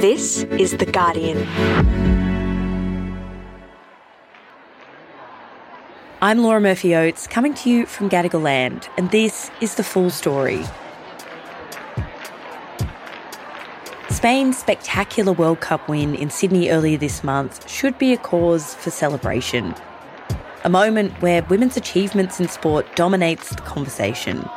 This is The Guardian. I'm Laura Murphy Oates, coming to you from Gadigal Land, and this is the full story. Spain's spectacular World Cup win in Sydney earlier this month should be a cause for celebration. A moment where women's achievements in sport dominates the conversation.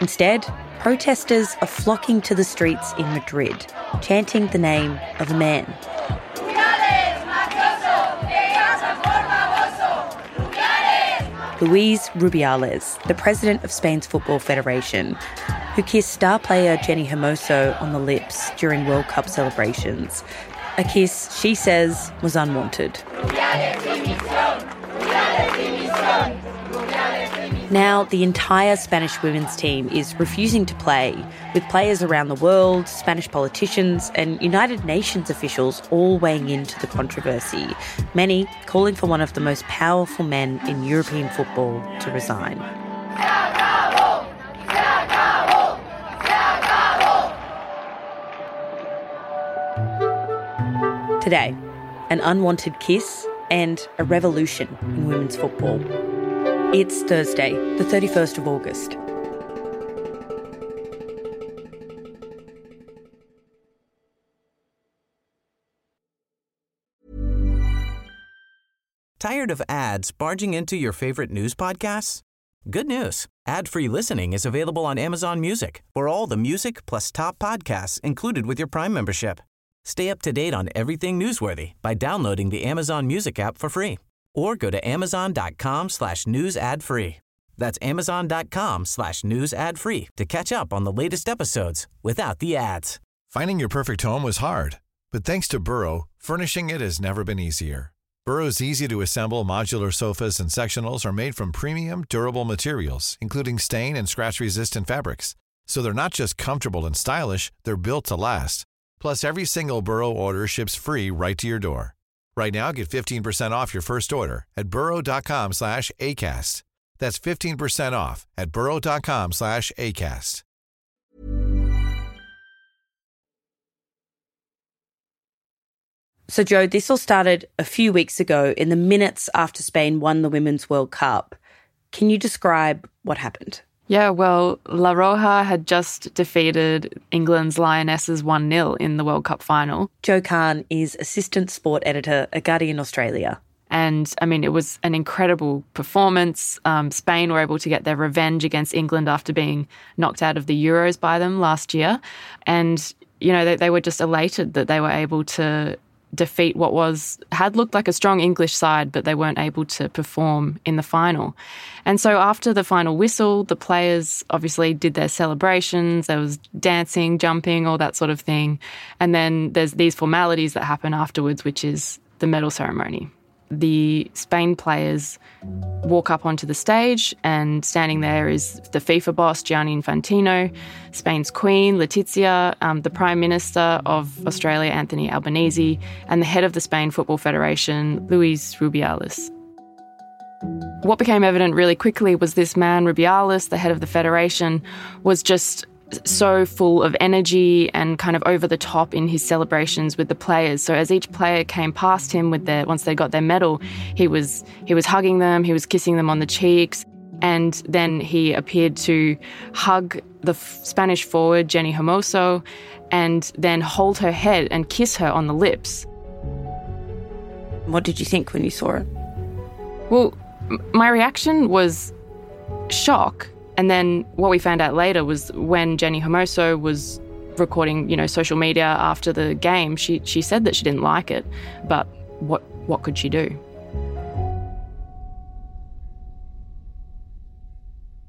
Instead, protesters are flocking to the streets in Madrid, chanting the name of a man. Luis Rubiales, the president of Spain's Football Federation, who kissed star player Jenni Hermoso on the lips during World Cup celebrations. A kiss she says was unwanted. Now, the entire Spanish women's team is refusing to play, with players around the world, Spanish politicians, and United Nations officials all weighing into the controversy, many calling for one of the most powerful men in European football to resign. Today, an unwanted kiss and a revolution in women's football. It's Thursday, the 31st of August. Tired of ads barging into your favorite news podcasts? Good news. Ad-free listening is available on Amazon Music for all the music plus top podcasts included with your Prime membership. Stay up to date on everything newsworthy by downloading the Amazon Music app for free or go to amazon.com slash news ad free. That's amazon.com slash news ad free to catch up on the latest episodes without the ads. Finding your perfect home was hard, but thanks to Burrow, furnishing it has never been easier. Burrow's easy to assemble modular sofas and sectionals are made from premium, durable materials, including stain and scratch resistant fabrics. So they're not just comfortable and stylish, they're built to last. Plus, every single Burrow order ships free right to your door. Right now, get 15% off your first order at burrow.com slash ACAST. That's 15% off at burrow.com slash ACAST. So, Jo, this all started a few weeks ago in the minutes after Spain won the Women's World Cup. Can you describe what happened? Yeah, well, La Roja had just defeated England's Lionesses 1 0 in the World Cup final. Jo Khan is assistant sport editor at Guardian Australia. And I mean, it was an incredible performance. Um, Spain were able to get their revenge against England after being knocked out of the Euros by them last year. And, you know, they, they were just elated that they were able to defeat what was had looked like a strong English side, but they weren't able to perform in the final. And so after the final whistle, the players obviously did their celebrations. There was dancing, jumping, all that sort of thing. And then there's these formalities that happen afterwards, which is the medal ceremony the Spain players walk up onto the stage, and standing there is the FIFA boss, Gianni Infantino, Spain's Queen, Letizia, um, the Prime Minister of Australia, Anthony Albanese, and the head of the Spain Football Federation, Luis Rubiales. What became evident really quickly was this man, Rubiales, the head of the federation, was just so full of energy and kind of over the top in his celebrations with the players. So as each player came past him with their once they got their medal, he was he was hugging them, he was kissing them on the cheeks, and then he appeared to hug the Spanish forward Jenni Hermoso and then hold her head and kiss her on the lips. What did you think when you saw it? Well, my reaction was shock and then what we found out later was when Jenni Hermoso was recording, you know, social media after the game, she she said that she didn't like it, but what what could she do?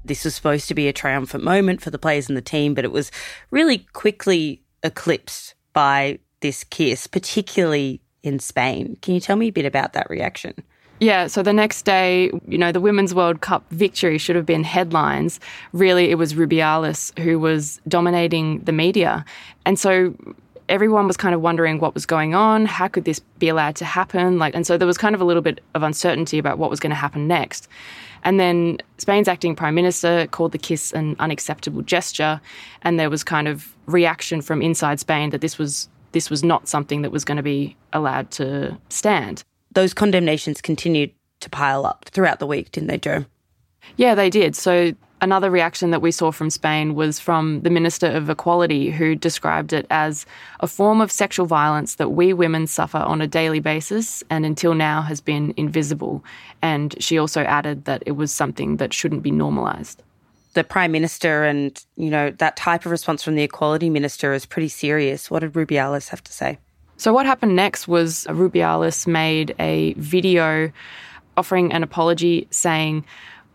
This was supposed to be a triumphant moment for the players and the team, but it was really quickly eclipsed by this kiss, particularly in Spain. Can you tell me a bit about that reaction? Yeah, so the next day, you know, the Women's World Cup victory should have been headlines. Really, it was Rubiales who was dominating the media. And so everyone was kind of wondering what was going on. How could this be allowed to happen? Like, and so there was kind of a little bit of uncertainty about what was going to happen next. And then Spain's acting prime minister called the kiss an unacceptable gesture. And there was kind of reaction from inside Spain that this was this was not something that was going to be allowed to stand. Those condemnations continued to pile up throughout the week, didn't they, Jo? Yeah, they did. So another reaction that we saw from Spain was from the Minister of Equality, who described it as a form of sexual violence that we women suffer on a daily basis and until now has been invisible. And she also added that it was something that shouldn't be normalised. The Prime Minister and, you know, that type of response from the Equality Minister is pretty serious. What did Rubiales have to say? So, what happened next was Rubiales made a video offering an apology saying,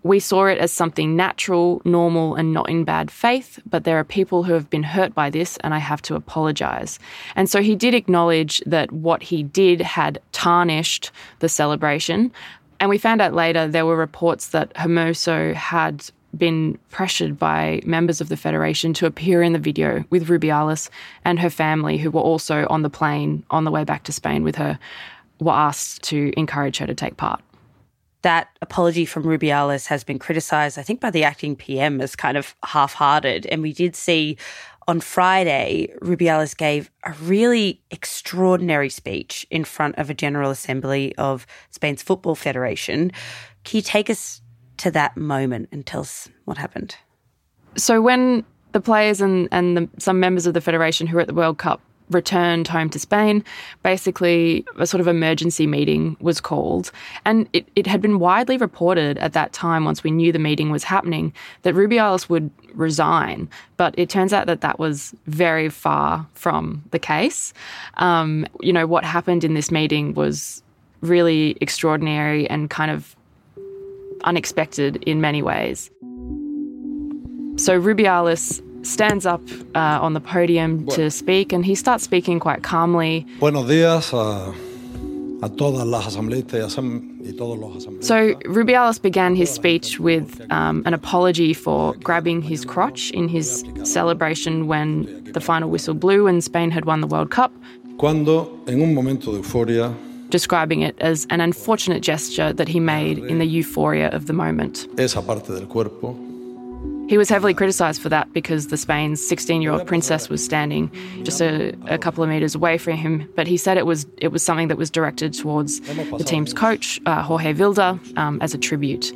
we saw it as something natural, normal, and not in bad faith, but there are people who have been hurt by this, and I have to apologise. And so he did acknowledge that what he did had tarnished the celebration. And we found out later there were reports that Hermoso had been pressured by members of the Federation to appear in the video with Rubiales and her family, who were also on the plane on the way back to Spain with her, were asked to encourage her to take part that apology from Rubiales has been criticised, I think, by the acting PM as kind of half hearted. And we did see on Friday, Rubiales gave a really extraordinary speech in front of a General Assembly of Spain's Football Federation. Can you take us to that moment and tell us what happened? So, when the players and, and the, some members of the Federation who were at the World Cup returned home to Spain, basically a sort of emergency meeting was called. And it, it had been widely reported at that time, once we knew the meeting was happening, that Rubiales would resign. But it turns out that that was very far from the case. Um, you know, what happened in this meeting was really extraordinary and kind of unexpected in many ways. So Rubiales stands up uh, on the podium to speak, and he starts speaking quite calmly. Buenos días a, a todas las asambleístas y todos los asambleístas. So Rubiales began his speech with um, an apology for grabbing his crotch in his celebration when the final whistle blew and Spain had won the World Cup. Cuando, en un momento de euforia, describing it as an unfortunate gesture that he made in the euphoria of the moment. Esa parte del cuerpo he was heavily criticised for that because the Spain's 16 year old princess was standing just a, a, couple of metres away from him. But he said it was it was something that was directed towards the team's coach, uh, Jorge Vilda, um, as a tribute.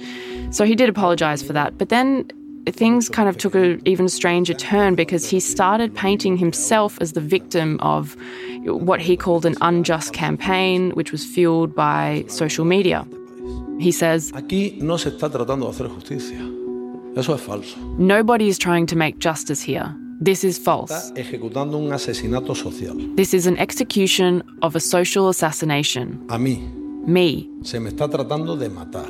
So he did apologise for that. But then things kind of took an even stranger turn because he started painting himself as the victim of what he called an unjust campaign, which was fueled by social media. He says, Aquí no se está tratando de hacer justicia. Eso es falso. Nobody is trying to make justice here. This is false. Está ejecutando un asesinato social. This is an execution of a social assassination. A mí. Me. Se me está tratando de matar.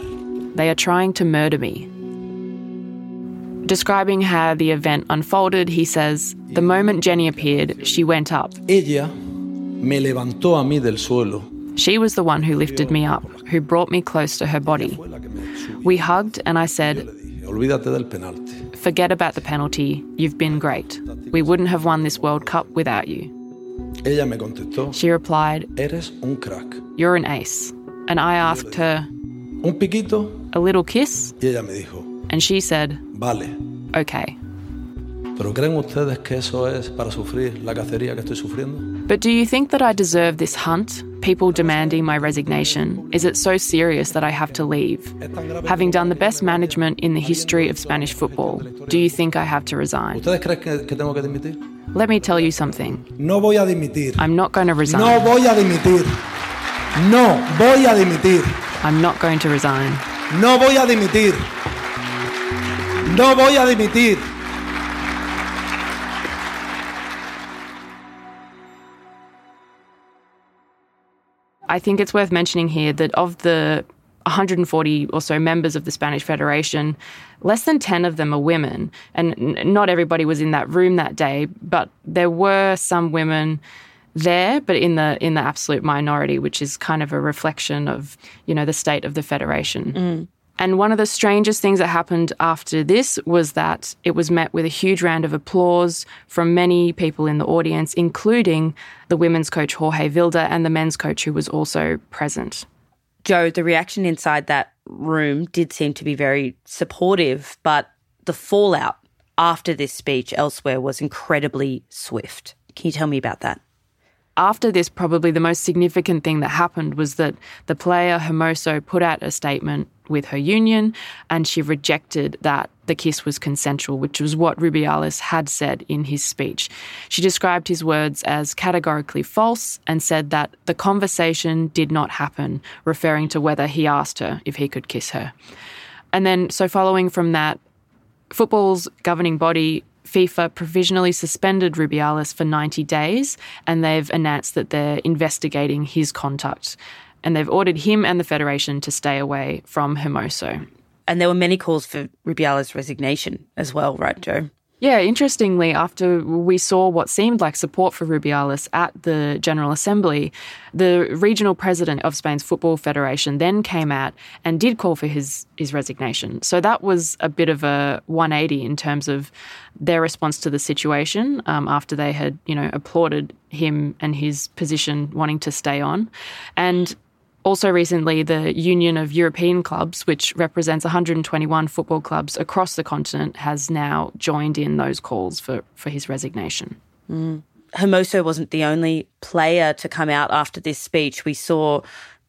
They are trying to murder me. Describing how the event unfolded, he says, The moment Jenni appeared, she went up. Ella me levantó a mí del suelo. She was the one who lifted me up, who brought me close to her body. We hugged, and I said, Olvídate del penalti. Forget about the penalty. You've been great. We wouldn't have won this World Cup without you. Ella me contestó. She replied, Eres un crack. You're an ace. And I asked her, Un piquito. A little kiss? Y ella me dijo, And she said, Vale. Okay. ¿Pero creen ustedes que eso es para sufrir la cacería que estoy sufriendo? But do you think that I deserve this hunt? People demanding my resignation? Is it so serious that I have to leave? Having done the best management in the history of Spanish football, do you think I have to resign? ¿Ustedes creen que, que tengo que dimitir? Let me tell you something. No voy a dimitir. I'm not going to resign. No voy a dimitir. No voy a dimitir. I'm not going to resign. No voy a dimitir. No voy a dimitir. I think it's worth mentioning here that of the 140 or so members of the Spanish Federation, less than 10 of them are women. And not everybody was in that room that day, but there were some women there, but in the in the absolute minority, which is kind of a reflection of, you know, the state of the federation. Mm. And one of the strangest things that happened after this was that it was met with a huge round of applause from many people in the audience, including the women's coach Jorge Vilda and the men's coach who was also present. Jo, the reaction inside that room did seem to be very supportive, but the fallout after this speech elsewhere was incredibly swift. Can you tell me about that? After this, probably the most significant thing that happened was that the player Hermoso put out a statement with her union and she rejected that the kiss was consensual, which was what Rubiales had said in his speech. She described his words as categorically false and said that the conversation did not happen, referring to whether he asked her if he could kiss her. And then, so following from that, football's governing body FIFA provisionally suspended Rubiales for 90 days and they've announced that they're investigating his conduct. And they've ordered him and the Federation to stay away from Hermoso. And there were many calls for Rubiales' resignation as well, right, Jo? Yeah, interestingly, after we saw what seemed like support for Rubiales at the General Assembly, the regional president of Spain's Football Federation then came out and did call for his, his resignation. So that was a bit of a 180 in terms of their response to the situation um, after they had, you know, applauded him and his position wanting to stay on. And also, recently, the Union of European Clubs, which represents 121 football clubs across the continent, has now joined in those calls for, for his resignation. Mm. Hermoso wasn't the only player to come out after this speech. We saw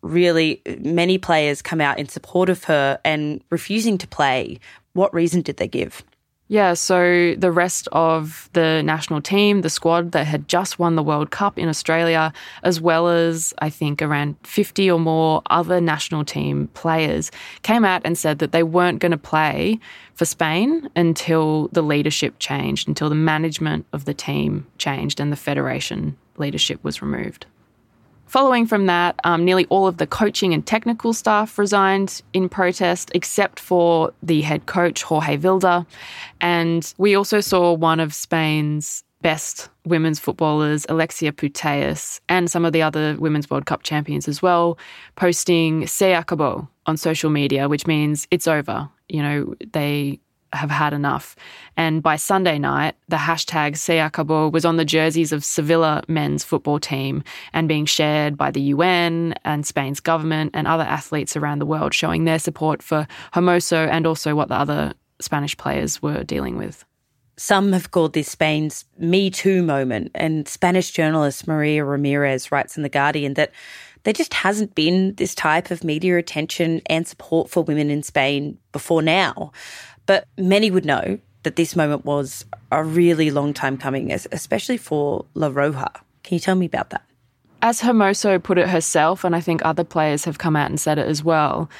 really many players come out in support of her and refusing to play. What reason did they give? Yeah, so the rest of the national team, the squad that had just won the World Cup in Australia, as well as I think around 50 or more other national team players, came out and said that they weren't going to play for Spain until the leadership changed, until the management of the team changed and the federation leadership was removed. Following from that, um, nearly all of the coaching and technical staff resigned in protest, except for the head coach, Jorge Vilda. And we also saw one of Spain's best women's footballers, Alexia Putellas, and some of the other Women's World Cup champions as well, posting Se acabó on social media, which means it's over. You know, they have had enough. And by Sunday night, the hashtag Se acabó was on the jerseys of Sevilla men's football team and being shared by the UN and Spain's government and other athletes around the world, showing their support for Hermoso and also what the other Spanish players were dealing with. Some have called this Spain's Me Too moment, and Spanish journalist Maria Ramirez writes in The Guardian that there just hasn't been this type of media attention and support for women in Spain before now. But many would know that this moment was a really long time coming, especially for La Roja. Can you tell me about that? As Hermoso put it herself, and I think other players have come out and said it as well,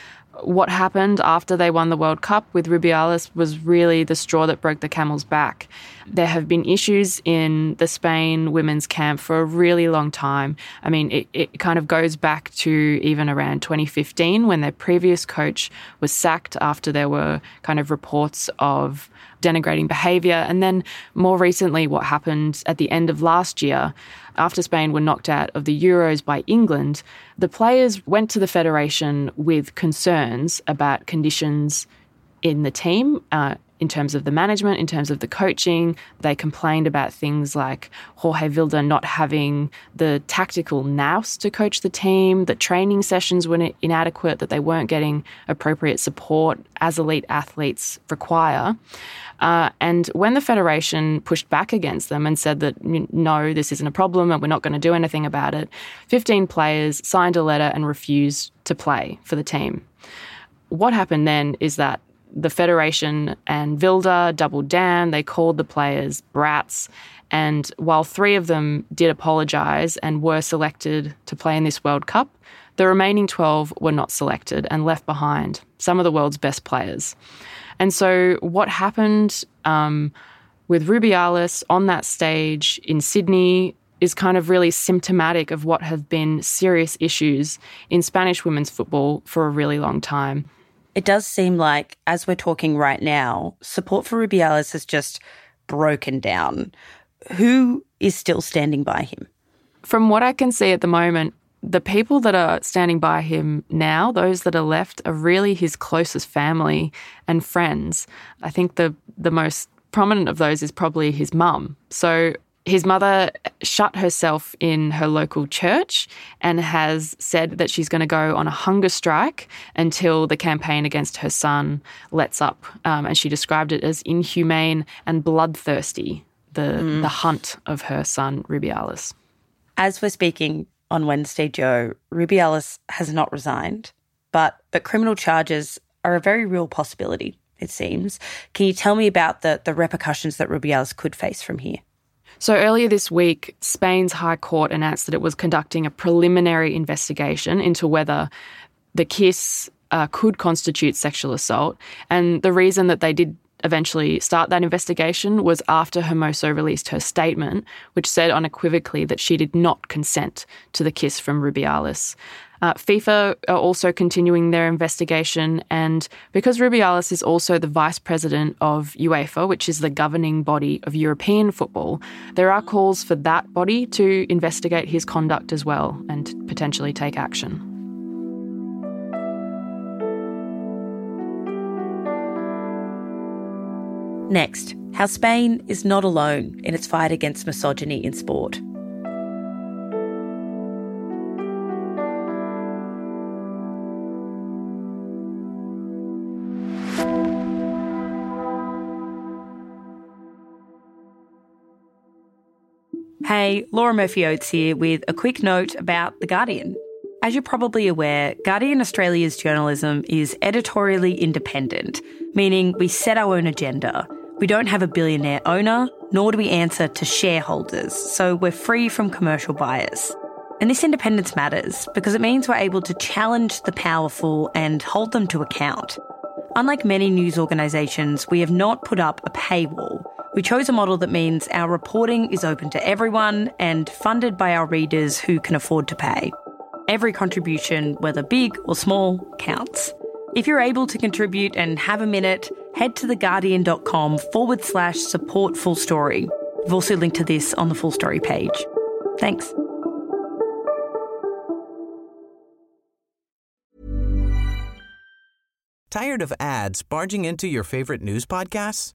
what happened after they won the World Cup with Rubiales was really the straw that broke the camel's back. There have been issues in the Spain women's camp for a really long time. I mean, it, it kind of goes back to even around 2015 when their previous coach was sacked after there were kind of reports of denigrating behaviour. And then more recently, what happened at the end of last year, after Spain were knocked out of the Euros by England, the players went to the Federation with concerns about conditions in the team. Uh, in terms of the management, in terms of the coaching. They complained about things like Jorge Vilda not having the tactical nous to coach the team, that training sessions were inadequate, that they weren't getting appropriate support as elite athletes require. Uh, and when the Federation pushed back against them and said that no, this isn't a problem and we're not going to do anything about it, 15 players signed a letter and refused to play for the team. What happened then is that the Federation and Vilda doubled down. They called the players brats. And while three of them did apologise and were selected to play in this World Cup, the remaining 12 were not selected and left behind, some of the world's best players. And so, what happened um, with Rubiales on that stage in Sydney is kind of really symptomatic of what have been serious issues in Spanish women's football for a really long time. It does seem like, as we're talking right now, support for Rubiales has just broken down. Who is still standing by him? From what I can see at the moment, the people that are standing by him now, those that are left, are really his closest family and friends. I think the the most prominent of those is probably his mum. So his mother shut herself in her local church and has said that she's going to go on a hunger strike until the campaign against her son lets up. Um, and she described it as inhumane and bloodthirsty, the, mm. the hunt of her son, Rubiales. As we're speaking on Wednesday, Jo, Rubiales has not resigned, but but criminal charges are a very real possibility, it seems. Can you tell me about the, the repercussions that Rubiales could face from here? So earlier this week, Spain's High Court announced that it was conducting a preliminary investigation into whether the kiss uh, could constitute sexual assault. And the reason that they did eventually start that investigation was after Hermoso released her statement, which said unequivocally that she did not consent to the kiss from Rubiales. Uh, FIFA are also continuing their investigation, and because Rubiales is also the vice president of UEFA, which is the governing body of European football, there are calls for that body to investigate his conduct as well and potentially take action. Next, how Spain is not alone in its fight against misogyny in sport. Hey, Laura Murphy Oates here with a quick note about The Guardian. As you're probably aware, Guardian Australia's journalism is editorially independent, meaning we set our own agenda. We don't have a billionaire owner, nor do we answer to shareholders, so we're free from commercial bias. And this independence matters because it means we're able to challenge the powerful and hold them to account. Unlike many news organisations, we have not put up a paywall. We chose a model that means our reporting is open to everyone and funded by our readers who can afford to pay. Every contribution, whether big or small, counts. If you're able to contribute and have a minute, head to theguardian.com forward slash support full story. We've also linked to this on the full story page. Thanks. Tired of ads barging into your favorite news podcasts?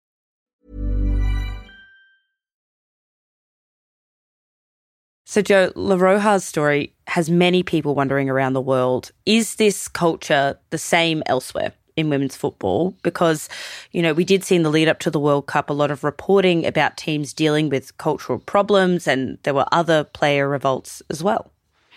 So, Jo, La Roja's story has many people wondering around the world is this culture the same elsewhere? in women's football because, you know, we did see in the lead up to the World Cup a lot of reporting about teams dealing with cultural problems and there were other player revolts as well.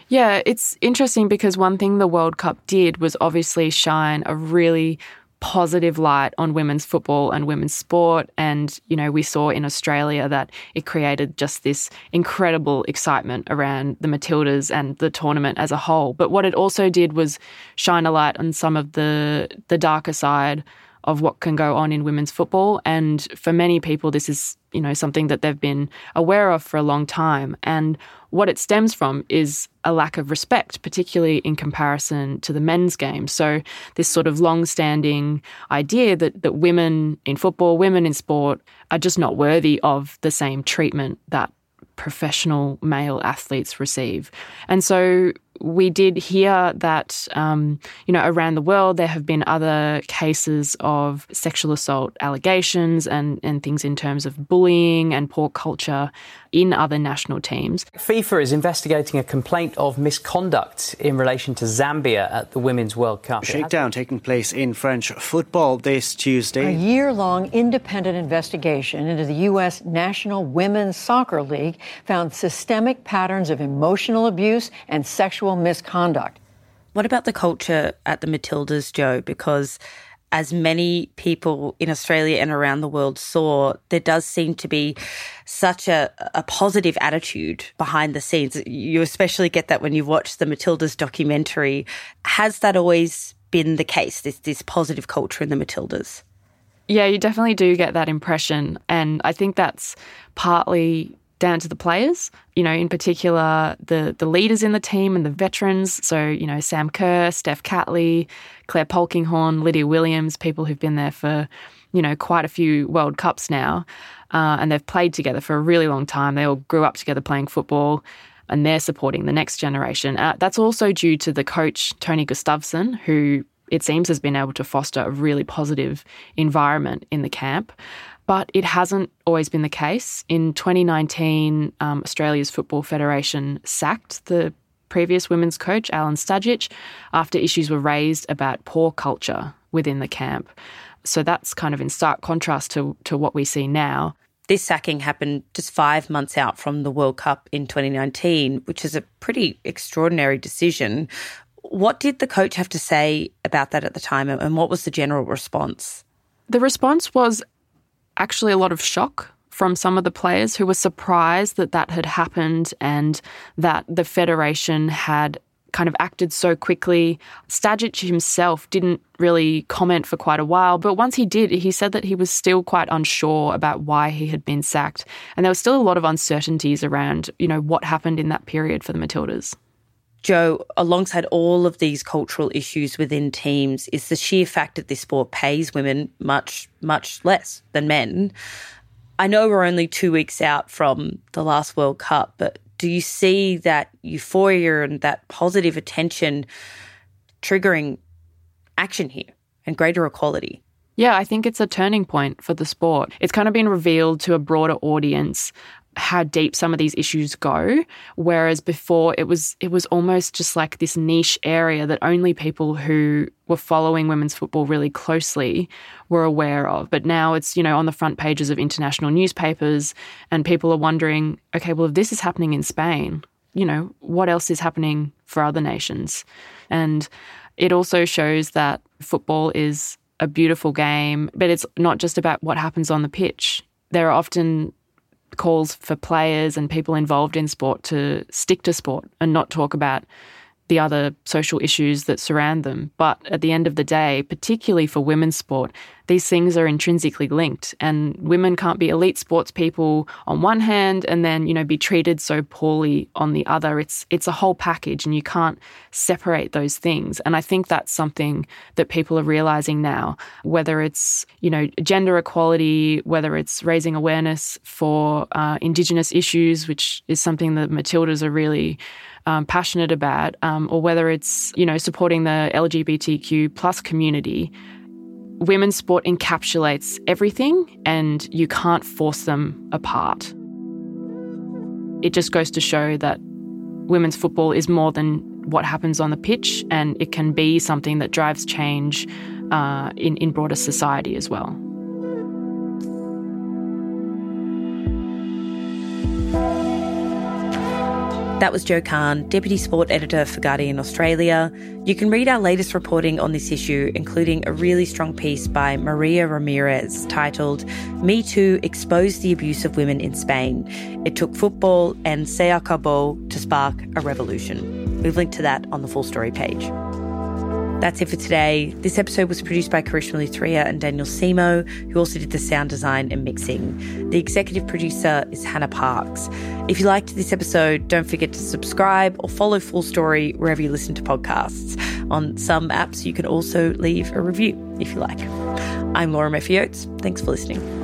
Yeah, it's interesting because one thing the World Cup did was obviously shine a really positive light on women's football and women's sport. And, you know, we saw in Australia that it created just this incredible excitement around the Matildas and the tournament as a whole. But what it also did was shine a light on some of the the darker side of what can go on in women's football. And for many people, this is, you know, something that they've been aware of for a long time. And what it stems from is a lack of respect, particularly in comparison to the men's game. So this sort of long-standing idea that that women in football, women in sport are just not worthy of the same treatment that professional male athletes receive. And so we did hear that, um, you know, around the world there have been other cases of sexual assault allegations and, and things in terms of bullying and poor culture in other national teams. FIFA is investigating a complaint of misconduct in relation to Zambia at the Women's World Cup. Shakedown taking place in French football this Tuesday. A year long independent investigation into the U.S. National Women's Soccer League found systemic patterns of emotional abuse and sexual misconduct. What about the culture at the Matildas, Jo? Because as many people in Australia and around the world saw, there does seem to be such a, a positive attitude behind the scenes. You especially get that when you watch the Matildas documentary. Has that always been the case, this, this positive culture in the Matildas? Yeah, you definitely do get that impression. And I think that's partly down to the players, you know, in particular the the leaders in the team and the veterans. So, you know, Sam Kerr, Steph Catley, Claire Polkinghorne, Lydia Williams, people who've been there for, you know, quite a few World Cups now. Uh, and they've played together for a really long time. They all grew up together playing football and they're supporting the next generation. Uh, that's also due to the coach, Tony Gustavsson, who it seems has been able to foster a really positive environment in the camp. But it hasn't always been the case. In 2019, um, Australia's Football Federation sacked the previous women's coach, Alan Stajcic, after issues were raised about poor culture within the camp. So that's kind of in stark contrast to, to what we see now. This sacking happened just five months out from the World Cup in 2019, which is a pretty extraordinary decision. What did the coach have to say about that at the time, and what was the general response? The response was actually a lot of shock from some of the players who were surprised that that had happened and that the federation had kind of acted so quickly. Stajcic himself didn't really comment for quite a while, but once he did, he said that he was still quite unsure about why he had been sacked. And there was still a lot of uncertainties around, you know, what happened in that period for the Matildas. Jo, alongside all of these cultural issues within teams, is the sheer fact that this sport pays women much, much less than men. I know we're only two weeks out from the last World Cup, but do you see that euphoria and that positive attention triggering action here and greater equality? Yeah, I think it's a turning point for the sport. It's kind of been revealed to a broader audience how deep some of these issues go whereas before it was it was almost just like this niche area that only people who were following women's football really closely were aware of. But now it's you know on the front pages of international newspapers and people are wondering okay well if this is happening in Spain you know what else is happening for other nations? And it also shows that football is a beautiful game but it's not just about what happens on the pitch. There are often calls for players and people involved in sport to stick to sport and not talk about the other social issues that surround them. But at the end of the day, particularly for women's sport, these things are intrinsically linked and women can't be elite sports people on one hand and then, you know, be treated so poorly on the other. It's it's a whole package and you can't separate those things. And I think that's something that people are realizing now, whether it's, you know, gender equality, whether it's raising awareness for uh, Indigenous issues, which is something that Matildas are really um, passionate about, um, or whether it's you know supporting the LGBTQ plus community, women's sport encapsulates everything, and you can't force them apart. It just goes to show that women's football is more than what happens on the pitch, and it can be something that drives change uh, in in broader society as well. That was Jo Khan, Deputy Sport Editor for Guardian Australia. You can read our latest reporting on this issue, including a really strong piece by Maria Ramirez titled Me Too Exposed the Abuse of Women in Spain. It took football and Se Acabó to spark a revolution. We've linked to that on the full story page. That's it for today. This episode was produced by Karishma Luthria and Daniel Simo, who also did the sound design and mixing. The executive producer is Hannah Parks. If you liked this episode, don't forget to subscribe or follow Full Story wherever you listen to podcasts. On some apps, you can also leave a review if you like. I'm Laura Murphy Oates. Thanks for listening.